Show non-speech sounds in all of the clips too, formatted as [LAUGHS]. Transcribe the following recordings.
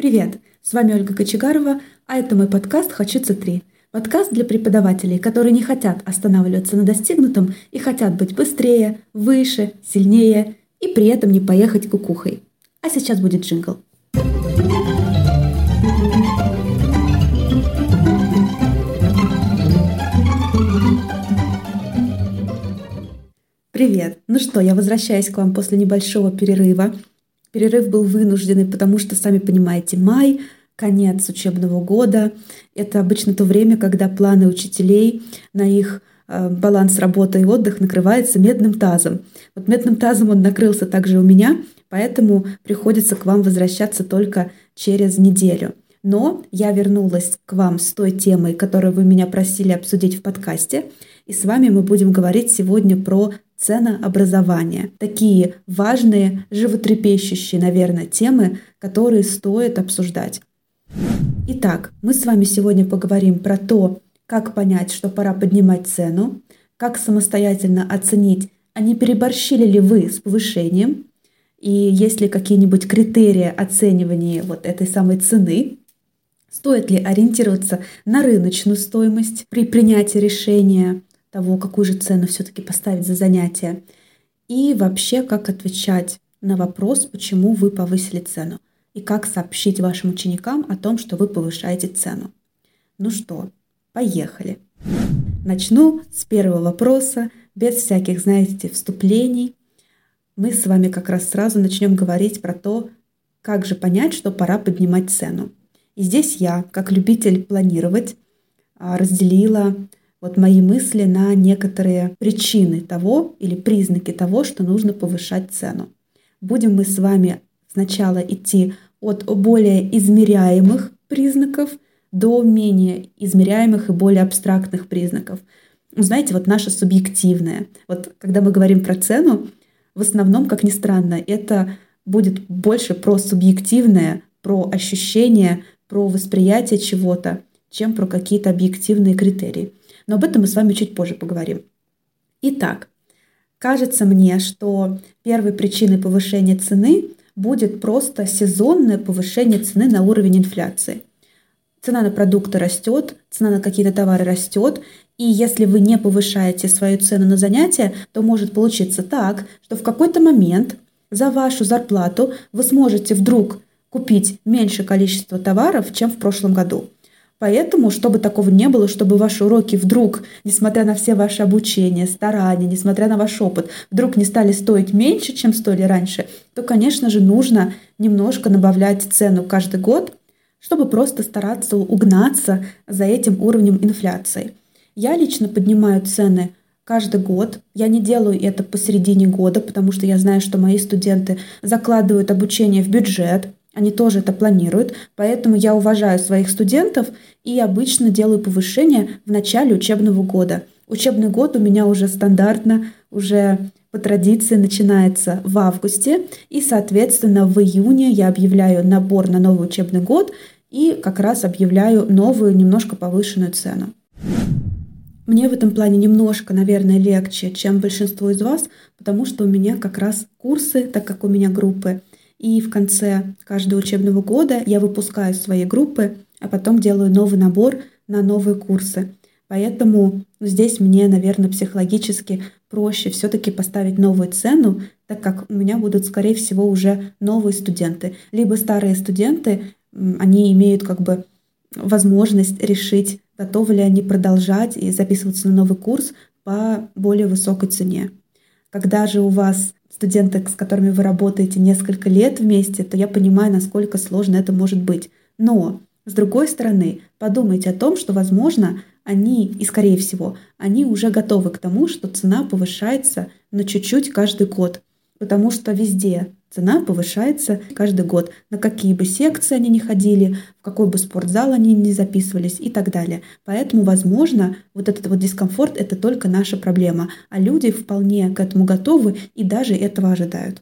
Привет! С вами Ольга Кочегарова, а это мой подкаст «Хочется 3». Подкаст для преподавателей, которые не хотят останавливаться на достигнутом и хотят быть быстрее, выше, сильнее и при этом не поехать кукухой. А сейчас будет джингл. Привет! Ну что, я возвращаюсь к вам после небольшого перерыва. Перерыв был вынужденный, потому что, сами понимаете, май, конец учебного года. Это обычно то время, когда планы учителей на их э, баланс работы и отдых накрывается медным тазом. Вот медным тазом он накрылся также у меня, поэтому приходится к вам возвращаться только через неделю. Но я вернулась к вам с той темой, которую вы меня просили обсудить в подкасте. И с вами мы будем говорить сегодня про ценообразования. Такие важные, животрепещущие, наверное, темы, которые стоит обсуждать. Итак, мы с вами сегодня поговорим про то, как понять, что пора поднимать цену, как самостоятельно оценить, а не переборщили ли вы с повышением, и есть ли какие-нибудь критерии оценивания вот этой самой цены, стоит ли ориентироваться на рыночную стоимость при принятии решения, того, какую же цену все-таки поставить за занятие, и вообще, как отвечать на вопрос, почему вы повысили цену, и как сообщить вашим ученикам о том, что вы повышаете цену. Ну что, поехали. Начну с первого вопроса, без всяких, знаете, вступлений. Мы с вами как раз сразу начнем говорить про то, как же понять, что пора поднимать цену. И здесь я, как любитель планировать, а, разделила вот мои мысли на некоторые причины того или признаки того, что нужно повышать цену. Будем мы с вами сначала идти от более измеряемых признаков до менее измеряемых и более абстрактных признаков. Знаете, вот наше субъективное. Вот когда мы говорим про цену, в основном, как ни странно, это будет больше про субъективное, про ощущение, про восприятие чего-то, чем про какие-то объективные критерии. Но об этом мы с вами чуть позже поговорим. Итак, кажется мне, что первой причиной повышения цены будет просто сезонное повышение цены на уровень инфляции. Цена на продукты растет, цена на какие-то товары растет, и если вы не повышаете свою цену на занятия, то может получиться так, что в какой-то момент за вашу зарплату вы сможете вдруг купить меньше количество товаров, чем в прошлом году. Поэтому, чтобы такого не было, чтобы ваши уроки вдруг, несмотря на все ваши обучения, старания, несмотря на ваш опыт, вдруг не стали стоить меньше, чем стоили раньше, то, конечно же, нужно немножко набавлять цену каждый год, чтобы просто стараться угнаться за этим уровнем инфляции. Я лично поднимаю цены каждый год. Я не делаю это посередине года, потому что я знаю, что мои студенты закладывают обучение в бюджет, они тоже это планируют, поэтому я уважаю своих студентов и обычно делаю повышение в начале учебного года. Учебный год у меня уже стандартно, уже по традиции начинается в августе, и, соответственно, в июне я объявляю набор на новый учебный год и как раз объявляю новую, немножко повышенную цену. Мне в этом плане немножко, наверное, легче, чем большинство из вас, потому что у меня как раз курсы, так как у меня группы и в конце каждого учебного года я выпускаю свои группы, а потом делаю новый набор на новые курсы. Поэтому здесь мне, наверное, психологически проще все-таки поставить новую цену, так как у меня будут, скорее всего, уже новые студенты. Либо старые студенты, они имеют как бы возможность решить, готовы ли они продолжать и записываться на новый курс по более высокой цене. Когда же у вас студенты, с которыми вы работаете несколько лет вместе, то я понимаю, насколько сложно это может быть. Но, с другой стороны, подумайте о том, что, возможно, они, и скорее всего, они уже готовы к тому, что цена повышается на чуть-чуть каждый год. Потому что везде Цена повышается каждый год, на какие бы секции они ни ходили, в какой бы спортзал они не записывались и так далее. Поэтому, возможно, вот этот вот дискомфорт – это только наша проблема, а люди вполне к этому готовы и даже этого ожидают.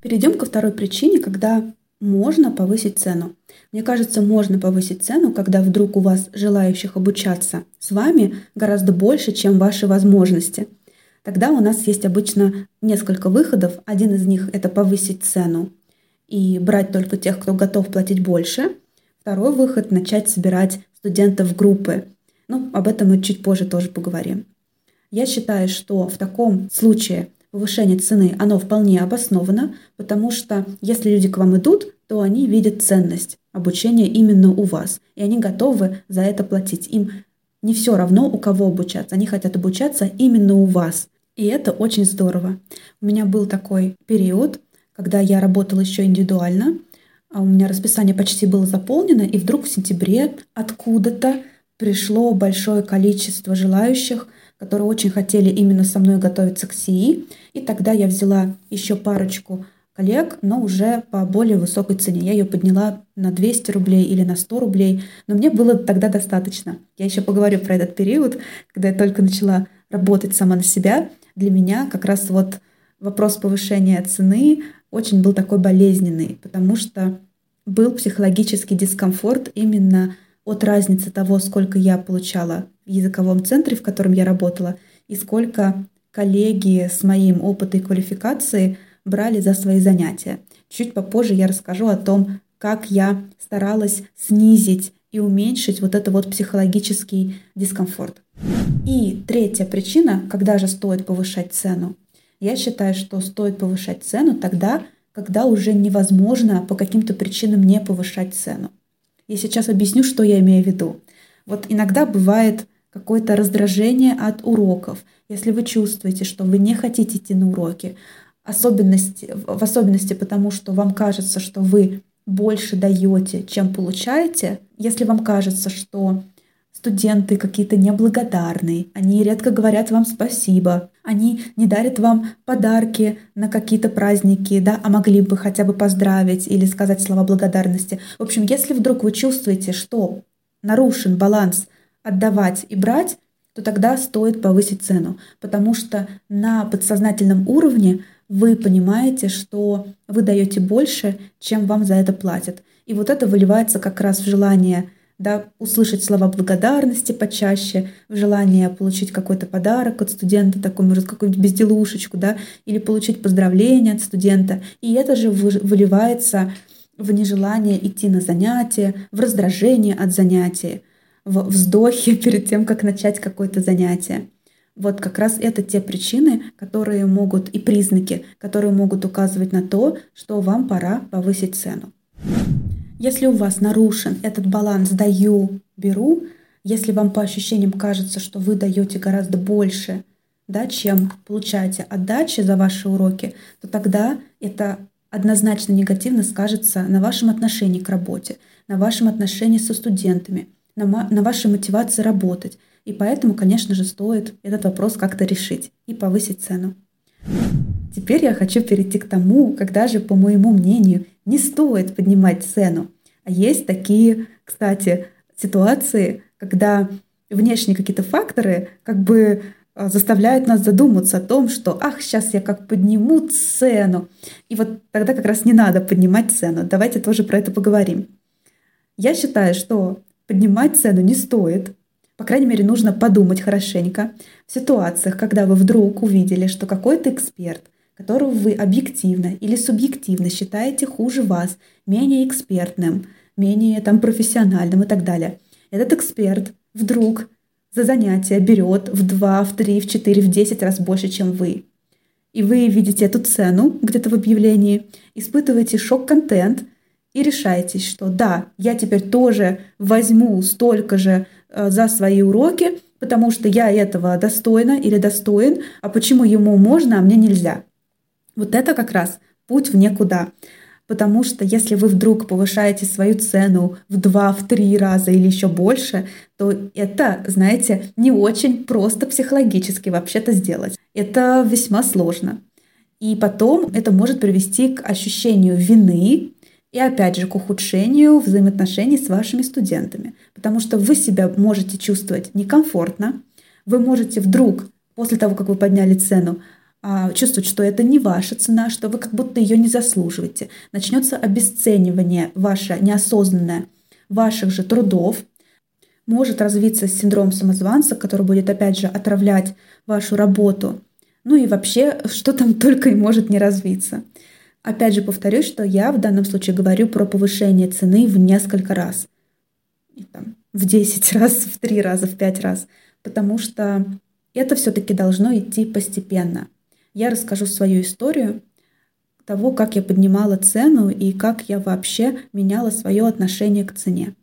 Перейдем ко второй причине, когда можно повысить цену. Мне кажется, можно повысить цену, когда вдруг у вас желающих обучаться с вами гораздо больше, чем ваши возможности – Тогда у нас есть обычно несколько выходов. Один из них – это повысить цену. и брать только тех, кто готов платить больше. Второй выход – начать собирать студентов в группы. Ну, об этом мы чуть позже тоже поговорим. Я считаю, что в таком случае повышение цены, оно вполне обосновано, потому что если люди к вам идут, то они видят ценность обучения именно у вас, и они готовы за это платить. Им не все равно, у кого обучаться, они хотят обучаться именно у вас. И это очень здорово. У меня был такой период, когда я работала еще индивидуально, а у меня расписание почти было заполнено, и вдруг в сентябре откуда-то пришло большое количество желающих, которые очень хотели именно со мной готовиться к СИИ. И тогда я взяла еще парочку коллег, но уже по более высокой цене. Я ее подняла на 200 рублей или на 100 рублей, но мне было тогда достаточно. Я еще поговорю про этот период, когда я только начала работать сама на себя. Для меня как раз вот вопрос повышения цены очень был такой болезненный, потому что был психологический дискомфорт именно от разницы того, сколько я получала в языковом центре, в котором я работала, и сколько коллеги с моим опытом и квалификацией брали за свои занятия. Чуть попозже я расскажу о том, как я старалась снизить и уменьшить вот это вот психологический дискомфорт. И третья причина, когда же стоит повышать цену, я считаю, что стоит повышать цену тогда, когда уже невозможно по каким-то причинам не повышать цену. Я сейчас объясню, что я имею в виду. Вот иногда бывает какое-то раздражение от уроков. Если вы чувствуете, что вы не хотите идти на уроки, особенности, в особенности потому, что вам кажется, что вы больше даете, чем получаете, если вам кажется, что студенты какие-то неблагодарные, они редко говорят вам спасибо, они не дарят вам подарки на какие-то праздники, да, а могли бы хотя бы поздравить или сказать слова благодарности. В общем, если вдруг вы чувствуете, что нарушен баланс отдавать и брать, то тогда стоит повысить цену, потому что на подсознательном уровне вы понимаете, что вы даете больше, чем вам за это платят. И вот это выливается как раз в желание да, услышать слова благодарности почаще, в желание получить какой-то подарок от студента, такой, может, какую-нибудь безделушечку, да, или получить поздравление от студента. И это же выливается в нежелание идти на занятия, в раздражение от занятия, в вздохе [LAUGHS] перед тем, как начать какое-то занятие. Вот как раз это те причины, которые могут и признаки, которые могут указывать на то, что вам пора повысить цену. Если у вас нарушен этот баланс «даю», «беру», если вам по ощущениям кажется, что вы даете гораздо больше, да, чем получаете отдачи за ваши уроки, то тогда это однозначно негативно скажется на вашем отношении к работе, на вашем отношении со студентами, на, на вашей мотивации работать. И поэтому, конечно же, стоит этот вопрос как-то решить и повысить цену. Теперь я хочу перейти к тому, когда же, по моему мнению, не стоит поднимать цену. А есть такие, кстати, ситуации, когда внешние какие-то факторы как бы а, заставляют нас задуматься о том, что ах, сейчас я как подниму цену. И вот тогда как раз не надо поднимать цену. Давайте тоже про это поговорим. Я считаю, что поднимать цену не стоит. По крайней мере, нужно подумать хорошенько в ситуациях, когда вы вдруг увидели, что какой-то эксперт которого вы объективно или субъективно считаете хуже вас, менее экспертным, менее там, профессиональным и так далее. Этот эксперт вдруг за занятие берет в 2, в 3, в 4, в 10 раз больше, чем вы. И вы видите эту цену где-то в объявлении, испытываете шок-контент и решаетесь, что да, я теперь тоже возьму столько же за свои уроки, потому что я этого достойна или достоин, а почему ему можно, а мне нельзя. Вот это как раз путь в никуда. Потому что если вы вдруг повышаете свою цену в два, в три раза или еще больше, то это, знаете, не очень просто психологически вообще-то сделать. Это весьма сложно. И потом это может привести к ощущению вины и опять же к ухудшению взаимоотношений с вашими студентами. Потому что вы себя можете чувствовать некомфортно, вы можете вдруг после того, как вы подняли цену, а, чувствовать, что это не ваша цена, что вы как будто ее не заслуживаете. Начнется обесценивание ваше неосознанное ваших же трудов, может развиться синдром самозванца, который будет опять же отравлять вашу работу. Ну и вообще, что там [LAUGHS] только и может не развиться. Опять же повторюсь, что я в данном случае говорю про повышение цены в несколько раз. Там, в 10 [LAUGHS] раз, в 3 раза, в 5 раз. Потому что это все-таки должно идти постепенно. Я расскажу свою историю того, как я поднимала цену и как я вообще меняла свое отношение к цене.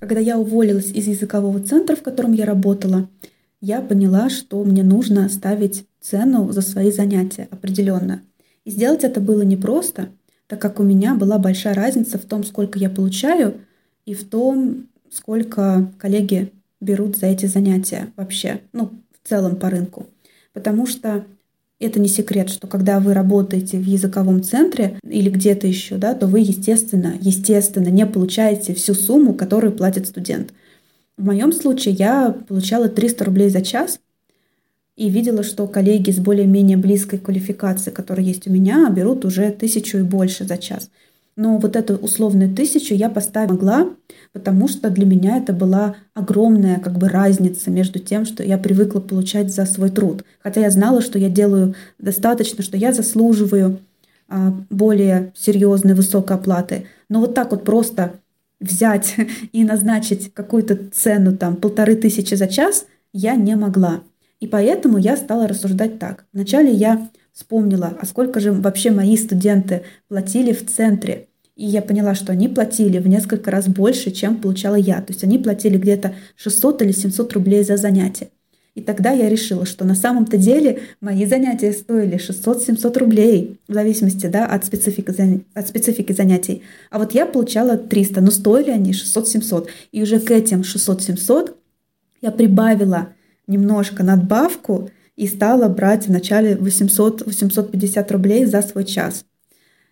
Когда я уволилась из языкового центра, в котором я работала, я поняла, что мне нужно ставить цену за свои занятия определенно. И сделать это было непросто, так как у меня была большая разница в том, сколько я получаю, и в том, сколько коллеги берут за эти занятия вообще, ну, в целом по рынку. Потому что это не секрет, что когда вы работаете в языковом центре или где-то еще, да, то вы, естественно, естественно, не получаете всю сумму, которую платит студент. В моем случае я получала 300 рублей за час и видела, что коллеги с более-менее близкой квалификацией, которые есть у меня, берут уже тысячу и больше за час. Но вот эту условную тысячу я поставить могла, потому что для меня это была огромная как бы разница между тем, что я привыкла получать за свой труд. Хотя я знала, что я делаю достаточно, что я заслуживаю а, более серьезной высокой оплаты. Но вот так вот просто взять [LAUGHS] и назначить какую-то цену там полторы тысячи за час я не могла. И поэтому я стала рассуждать так. Вначале я вспомнила, а сколько же вообще мои студенты платили в центре. И я поняла, что они платили в несколько раз больше, чем получала я. То есть они платили где-то 600 или 700 рублей за занятие. И тогда я решила, что на самом-то деле мои занятия стоили 600-700 рублей, в зависимости да, от, специфики, от специфики занятий. А вот я получала 300, но стоили они 600-700. И уже к этим 600-700 я прибавила немножко надбавку и стала брать вначале 800-850 рублей за свой час.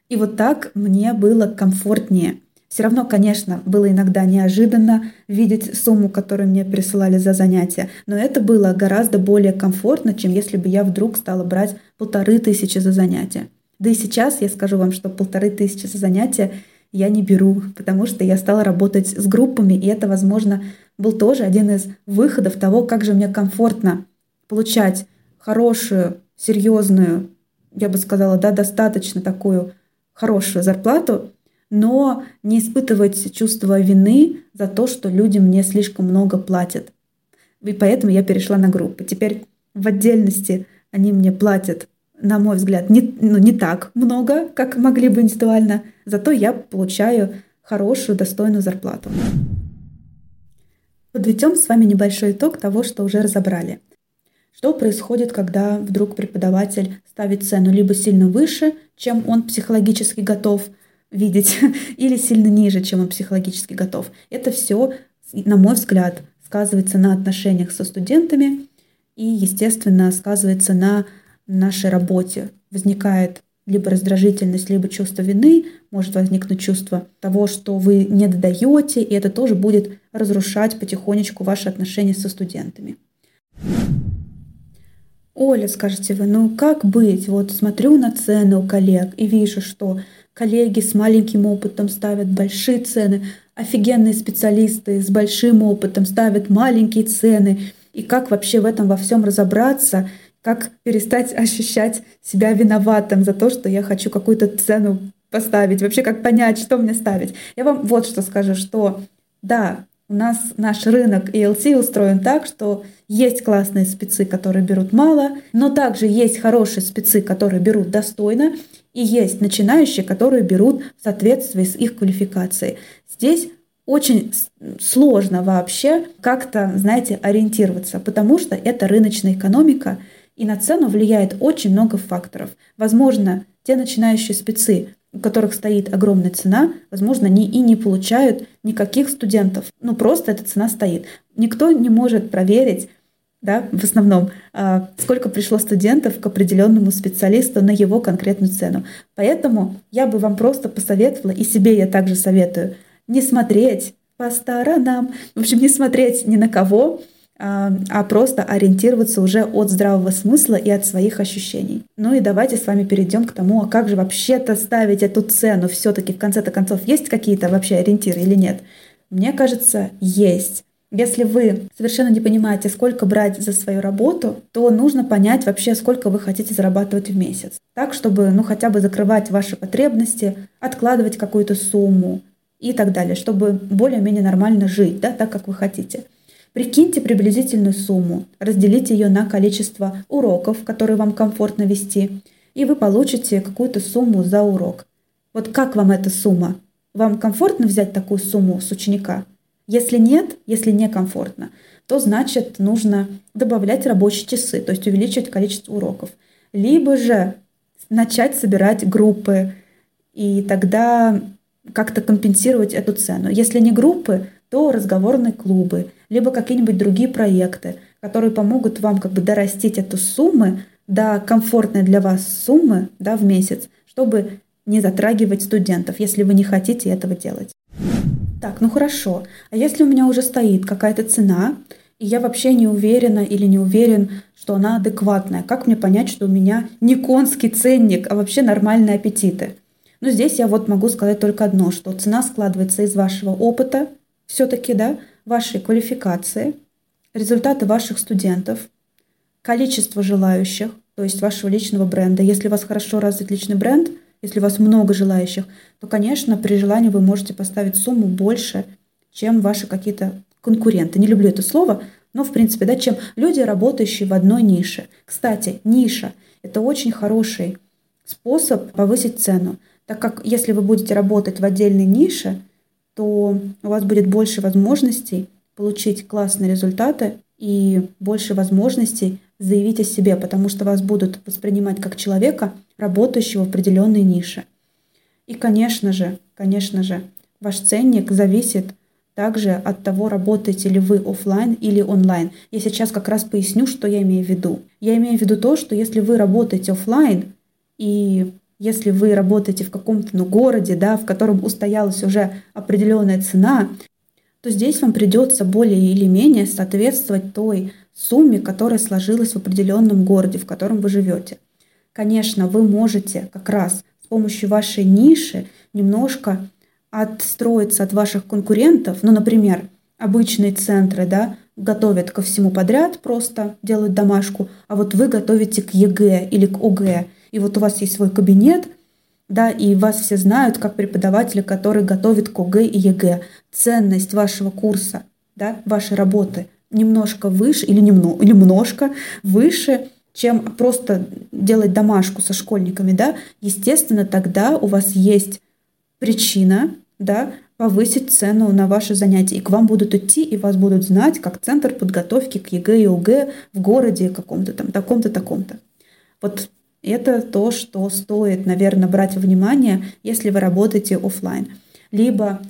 И вот так мне было комфортнее. Все равно, конечно, было иногда неожиданно видеть сумму, которую мне присылали за занятия, но это было гораздо более комфортно, чем если бы я вдруг стала брать полторы тысячи за занятия. Да и сейчас я скажу вам, что полторы тысячи за занятия я не беру, потому что я стала работать с группами, и это, возможно, был тоже один из выходов того, как же мне комфортно получать хорошую, серьезную, я бы сказала, да, достаточно такую хорошую зарплату, но не испытывать чувство вины за то, что люди мне слишком много платят. И поэтому я перешла на группы. Теперь в отдельности они мне платят, на мой взгляд, не, ну, не так много, как могли бы индивидуально, зато я получаю хорошую, достойную зарплату. Подведем с вами небольшой итог того, что уже разобрали. Что происходит, когда вдруг преподаватель ставит цену либо сильно выше, чем он психологически готов видеть, [LAUGHS] или сильно ниже, чем он психологически готов. Это все, на мой взгляд, сказывается на отношениях со студентами и, естественно, сказывается на нашей работе. Возникает либо раздражительность, либо чувство вины, может возникнуть чувство того, что вы не додаете, и это тоже будет разрушать потихонечку ваши отношения со студентами. Оля, скажете вы, ну как быть? Вот смотрю на цены у коллег и вижу, что коллеги с маленьким опытом ставят большие цены, офигенные специалисты с большим опытом ставят маленькие цены. И как вообще в этом во всем разобраться как перестать ощущать себя виноватым за то, что я хочу какую-то цену поставить, вообще как понять, что мне ставить. Я вам вот что скажу, что да, у нас наш рынок ELT устроен так, что есть классные спецы, которые берут мало, но также есть хорошие спецы, которые берут достойно, и есть начинающие, которые берут в соответствии с их квалификацией. Здесь очень сложно вообще как-то, знаете, ориентироваться, потому что это рыночная экономика, и на цену влияет очень много факторов. Возможно, те начинающие спецы, у которых стоит огромная цена, возможно, они и не получают никаких студентов. Ну, просто эта цена стоит. Никто не может проверить, да, в основном, а, сколько пришло студентов к определенному специалисту на его конкретную цену. Поэтому я бы вам просто посоветовала, и себе я также советую, не смотреть по сторонам, в общем, не смотреть ни на кого, а просто ориентироваться уже от здравого смысла и от своих ощущений. Ну и давайте с вами перейдем к тому, а как же вообще-то ставить эту цену все-таки в конце-то концов есть какие-то вообще ориентиры или нет? Мне кажется, есть. Если вы совершенно не понимаете, сколько брать за свою работу, то нужно понять вообще, сколько вы хотите зарабатывать в месяц. Так, чтобы ну, хотя бы закрывать ваши потребности, откладывать какую-то сумму и так далее, чтобы более-менее нормально жить, да, так, как вы хотите. Прикиньте приблизительную сумму, разделите ее на количество уроков, которые вам комфортно вести, и вы получите какую-то сумму за урок. Вот как вам эта сумма? Вам комфортно взять такую сумму с ученика? Если нет, если некомфортно, то значит нужно добавлять рабочие часы, то есть увеличивать количество уроков. Либо же начать собирать группы и тогда как-то компенсировать эту цену. Если не группы, то разговорные клубы, либо какие-нибудь другие проекты, которые помогут вам как бы дорастить эту сумму до комфортной для вас суммы да, в месяц, чтобы не затрагивать студентов, если вы не хотите этого делать. Так, ну хорошо. А если у меня уже стоит какая-то цена, и я вообще не уверена или не уверен, что она адекватная, как мне понять, что у меня не конский ценник, а вообще нормальные аппетиты? Ну, здесь я вот могу сказать только одно, что цена складывается из вашего опыта, все-таки, да, вашей квалификации, результаты ваших студентов, количество желающих, то есть вашего личного бренда. Если у вас хорошо развит личный бренд – если у вас много желающих, то, конечно, при желании вы можете поставить сумму больше, чем ваши какие-то конкуренты. Не люблю это слово, но, в принципе, да, чем люди, работающие в одной нише. Кстати, ниша – это очень хороший способ повысить цену, так как если вы будете работать в отдельной нише, то у вас будет больше возможностей получить классные результаты и больше возможностей заявить о себе, потому что вас будут воспринимать как человека, работающего в определенной нише. И, конечно же, конечно же, ваш ценник зависит также от того, работаете ли вы офлайн или онлайн. Я сейчас как раз поясню, что я имею в виду. Я имею в виду то, что если вы работаете офлайн и если вы работаете в каком-то ну, городе, да, в котором устоялась уже определенная цена, то здесь вам придется более или менее соответствовать той сумме, которая сложилась в определенном городе, в котором вы живете. Конечно, вы можете как раз с помощью вашей ниши немножко отстроиться от ваших конкурентов. Ну, например, обычные центры да, готовят ко всему подряд, просто делают домашку, а вот вы готовите к ЕГЭ или к ОГЭ. И вот у вас есть свой кабинет, да, и вас все знают как преподавателя, который готовит к ОГЭ и ЕГЭ. Ценность вашего курса, да, вашей работы – немножко выше или, немножко выше, чем просто делать домашку со школьниками, да, естественно, тогда у вас есть причина, да, повысить цену на ваши занятия. И к вам будут идти, и вас будут знать как центр подготовки к ЕГЭ и ОГЭ в городе каком-то там, таком-то, таком-то. Вот это то, что стоит, наверное, брать во внимание, если вы работаете офлайн. Либо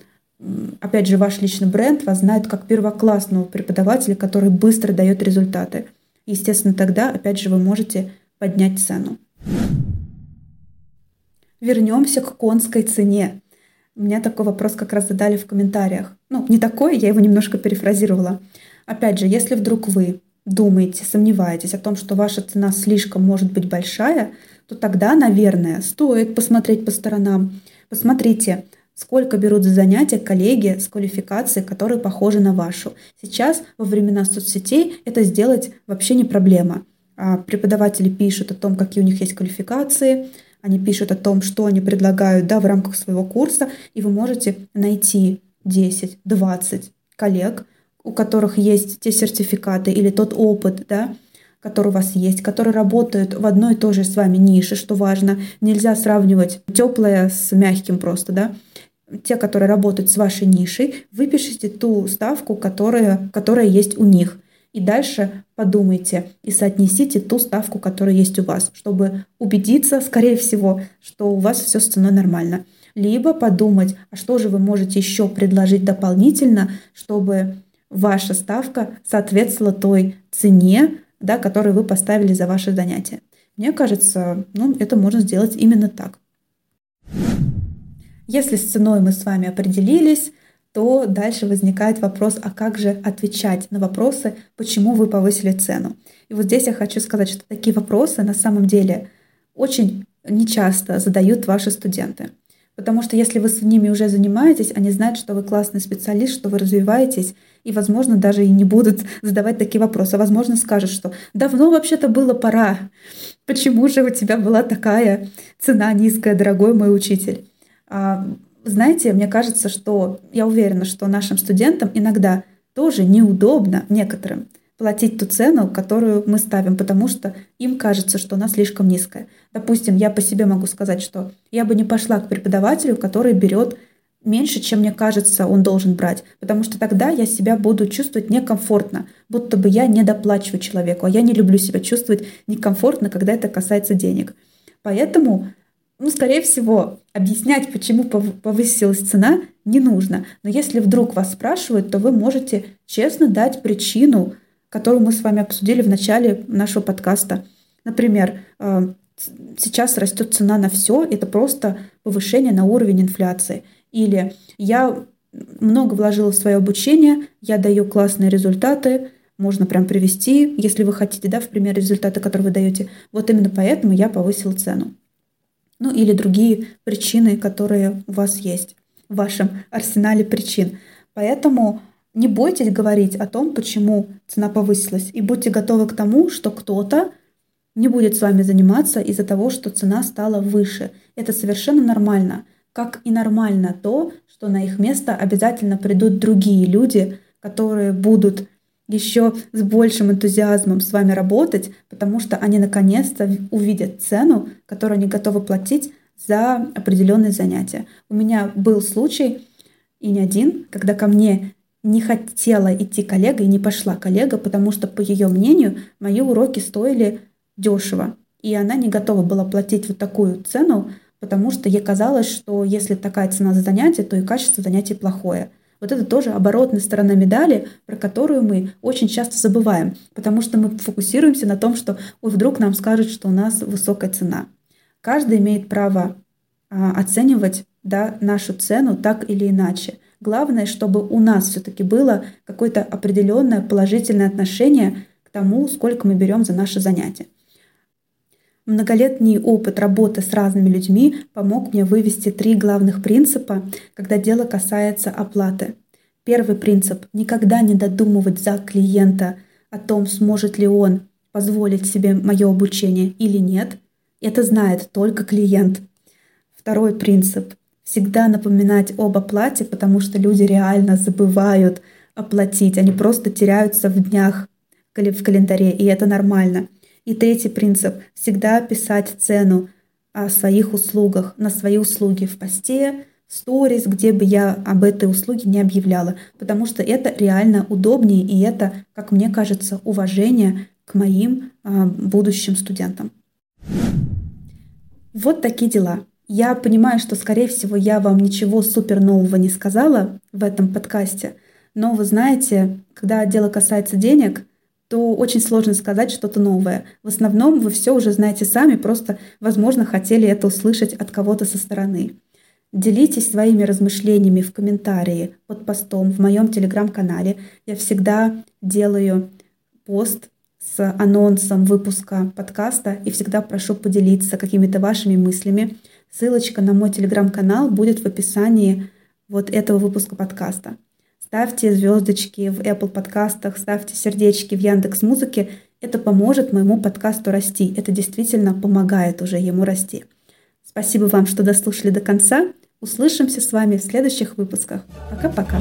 опять же, ваш личный бренд вас знают как первоклассного преподавателя, который быстро дает результаты. Естественно, тогда, опять же, вы можете поднять цену. Вернемся к конской цене. У меня такой вопрос как раз задали в комментариях. Ну, не такой, я его немножко перефразировала. Опять же, если вдруг вы думаете, сомневаетесь о том, что ваша цена слишком может быть большая, то тогда, наверное, стоит посмотреть по сторонам. Посмотрите, Сколько берут за занятия коллеги с квалификацией, которые похожи на вашу. Сейчас, во времена соцсетей, это сделать вообще не проблема. А преподаватели пишут о том, какие у них есть квалификации, они пишут о том, что они предлагают да, в рамках своего курса, и вы можете найти 10-20 коллег, у которых есть те сертификаты или тот опыт, да, который у вас есть, которые работают в одной и той же с вами нише, что важно. Нельзя сравнивать теплое с мягким просто, да те, которые работают с вашей нишей, выпишите ту ставку, которая, которая есть у них. И дальше подумайте и соотнесите ту ставку, которая есть у вас, чтобы убедиться, скорее всего, что у вас все с ценой нормально. Либо подумать, а что же вы можете еще предложить дополнительно, чтобы ваша ставка соответствовала той цене, да, которую вы поставили за ваше занятие. Мне кажется, ну, это можно сделать именно так. Если с ценой мы с вами определились, то дальше возникает вопрос, а как же отвечать на вопросы, почему вы повысили цену. И вот здесь я хочу сказать, что такие вопросы на самом деле очень нечасто задают ваши студенты. Потому что если вы с ними уже занимаетесь, они знают, что вы классный специалист, что вы развиваетесь, И, возможно, даже и не будут [LAUGHS] задавать такие вопросы. А, возможно, скажут, что давно вообще-то было пора. Почему же у тебя была такая цена низкая, дорогой мой учитель? А, знаете, мне кажется, что я уверена, что нашим студентам иногда тоже неудобно некоторым платить ту цену, которую мы ставим, потому что им кажется, что она слишком низкая. Допустим, я по себе могу сказать, что я бы не пошла к преподавателю, который берет меньше, чем мне кажется, он должен брать, потому что тогда я себя буду чувствовать некомфортно, будто бы я не доплачиваю человеку, а я не люблю себя чувствовать некомфортно, когда это касается денег. Поэтому, ну, скорее всего, объяснять, почему повысилась цена, не нужно. Но если вдруг вас спрашивают, то вы можете честно дать причину, которую мы с вами обсудили в начале нашего подкаста. Например, э, сейчас растет цена на все, это просто повышение на уровень инфляции – или я много вложила в свое обучение, я даю классные результаты, можно прям привести, если вы хотите, да, в пример результаты, которые вы даете. Вот именно поэтому я повысила цену. Ну или другие причины, которые у вас есть в вашем арсенале причин. Поэтому не бойтесь говорить о том, почему цена повысилась, и будьте готовы к тому, что кто-то не будет с вами заниматься из-за того, что цена стала выше. Это совершенно нормально как и нормально то, что на их место обязательно придут другие люди, которые будут еще с большим энтузиазмом с вами работать, потому что они наконец-то увидят цену, которую они готовы платить за определенные занятия. У меня был случай, и не один, когда ко мне не хотела идти коллега и не пошла коллега, потому что, по ее мнению, мои уроки стоили дешево. И она не готова была платить вот такую цену потому что ей казалось, что если такая цена за занятие, то и качество занятий плохое. Вот это тоже оборотная сторона медали, про которую мы очень часто забываем, потому что мы фокусируемся на том, что ой, вдруг нам скажут, что у нас высокая цена. Каждый имеет право а, оценивать да, нашу цену так или иначе. Главное, чтобы у нас все-таки было какое-то определенное положительное отношение к тому, сколько мы берем за наше занятие. Многолетний опыт работы с разными людьми помог мне вывести три главных принципа, когда дело касается оплаты. Первый принцип – никогда не додумывать за клиента о том, сможет ли он позволить себе мое обучение или нет. Это знает только клиент. Второй принцип – всегда напоминать об оплате, потому что люди реально забывают оплатить. Они просто теряются в днях в календаре, и это нормально – и третий принцип – всегда писать цену о своих услугах, на свои услуги в посте, в сторис, где бы я об этой услуге не объявляла, потому что это реально удобнее, и это, как мне кажется, уважение к моим а, будущим студентам. Вот такие дела. Я понимаю, что, скорее всего, я вам ничего супер нового не сказала в этом подкасте, но вы знаете, когда дело касается денег, то очень сложно сказать что-то новое. В основном вы все уже знаете сами, просто, возможно, хотели это услышать от кого-то со стороны. Делитесь своими размышлениями в комментарии под постом в моем телеграм-канале. Я всегда делаю пост с анонсом выпуска подкаста и всегда прошу поделиться какими-то вашими мыслями. Ссылочка на мой телеграм-канал будет в описании вот этого выпуска подкаста. Ставьте звездочки в Apple подкастах, ставьте сердечки в Яндекс Музыке. Это поможет моему подкасту расти. Это действительно помогает уже ему расти. Спасибо вам, что дослушали до конца. Услышимся с вами в следующих выпусках. Пока-пока.